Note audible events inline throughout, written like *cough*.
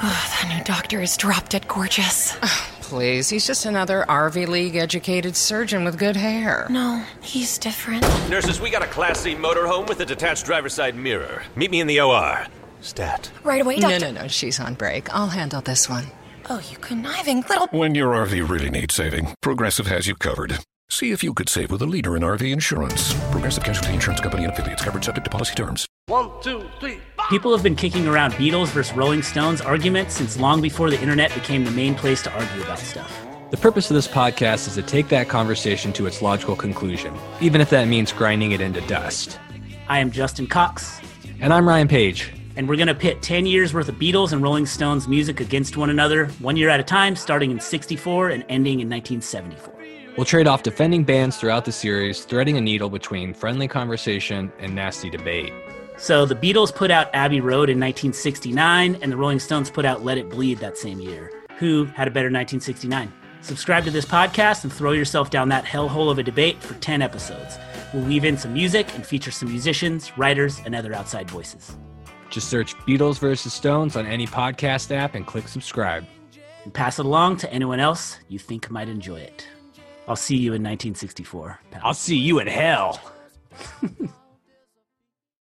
Oh, that new doctor is drop dead gorgeous. *sighs* Please, he's just another RV League educated surgeon with good hair. No, he's different. Nurses, we got a Class C motorhome with a detached driver's side mirror. Meet me in the OR. Stat. Right away, doctor. No, no, no, she's on break. I'll handle this one. Oh, you conniving little. When your RV really needs saving, Progressive has you covered. See if you could save with a leader in RV insurance. Progressive Casualty Insurance Company and affiliates covered subject to policy terms. One, two, three. People have been kicking around Beatles versus Rolling Stones arguments since long before the internet became the main place to argue about stuff. The purpose of this podcast is to take that conversation to its logical conclusion, even if that means grinding it into dust. I am Justin Cox. And I'm Ryan Page. And we're going to pit 10 years worth of Beatles and Rolling Stones music against one another, one year at a time, starting in 64 and ending in 1974. We'll trade off defending bands throughout the series, threading a needle between friendly conversation and nasty debate. So the Beatles put out Abbey Road in 1969, and the Rolling Stones put out Let It Bleed that same year. Who had a better 1969? Subscribe to this podcast and throw yourself down that hellhole of a debate for 10 episodes. We'll weave in some music and feature some musicians, writers, and other outside voices. Just search Beatles versus Stones on any podcast app and click subscribe. And pass it along to anyone else you think might enjoy it. I'll see you in 1964. Pal. I'll see you in hell. *laughs*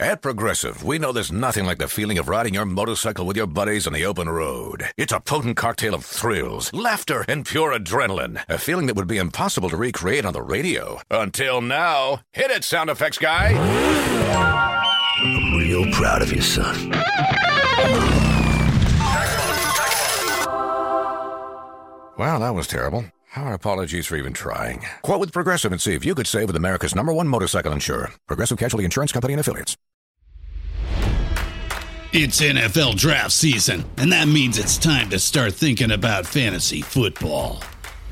At Progressive, we know there's nothing like the feeling of riding your motorcycle with your buddies on the open road. It's a potent cocktail of thrills, laughter, and pure adrenaline. A feeling that would be impossible to recreate on the radio. Until now. Hit it, sound effects guy! I'm real proud of you, son. Wow, that was terrible. Our apologies for even trying. Quote with Progressive and see if you could save with America's number one motorcycle insurer, Progressive Casualty Insurance Company and Affiliates. It's NFL draft season, and that means it's time to start thinking about fantasy football.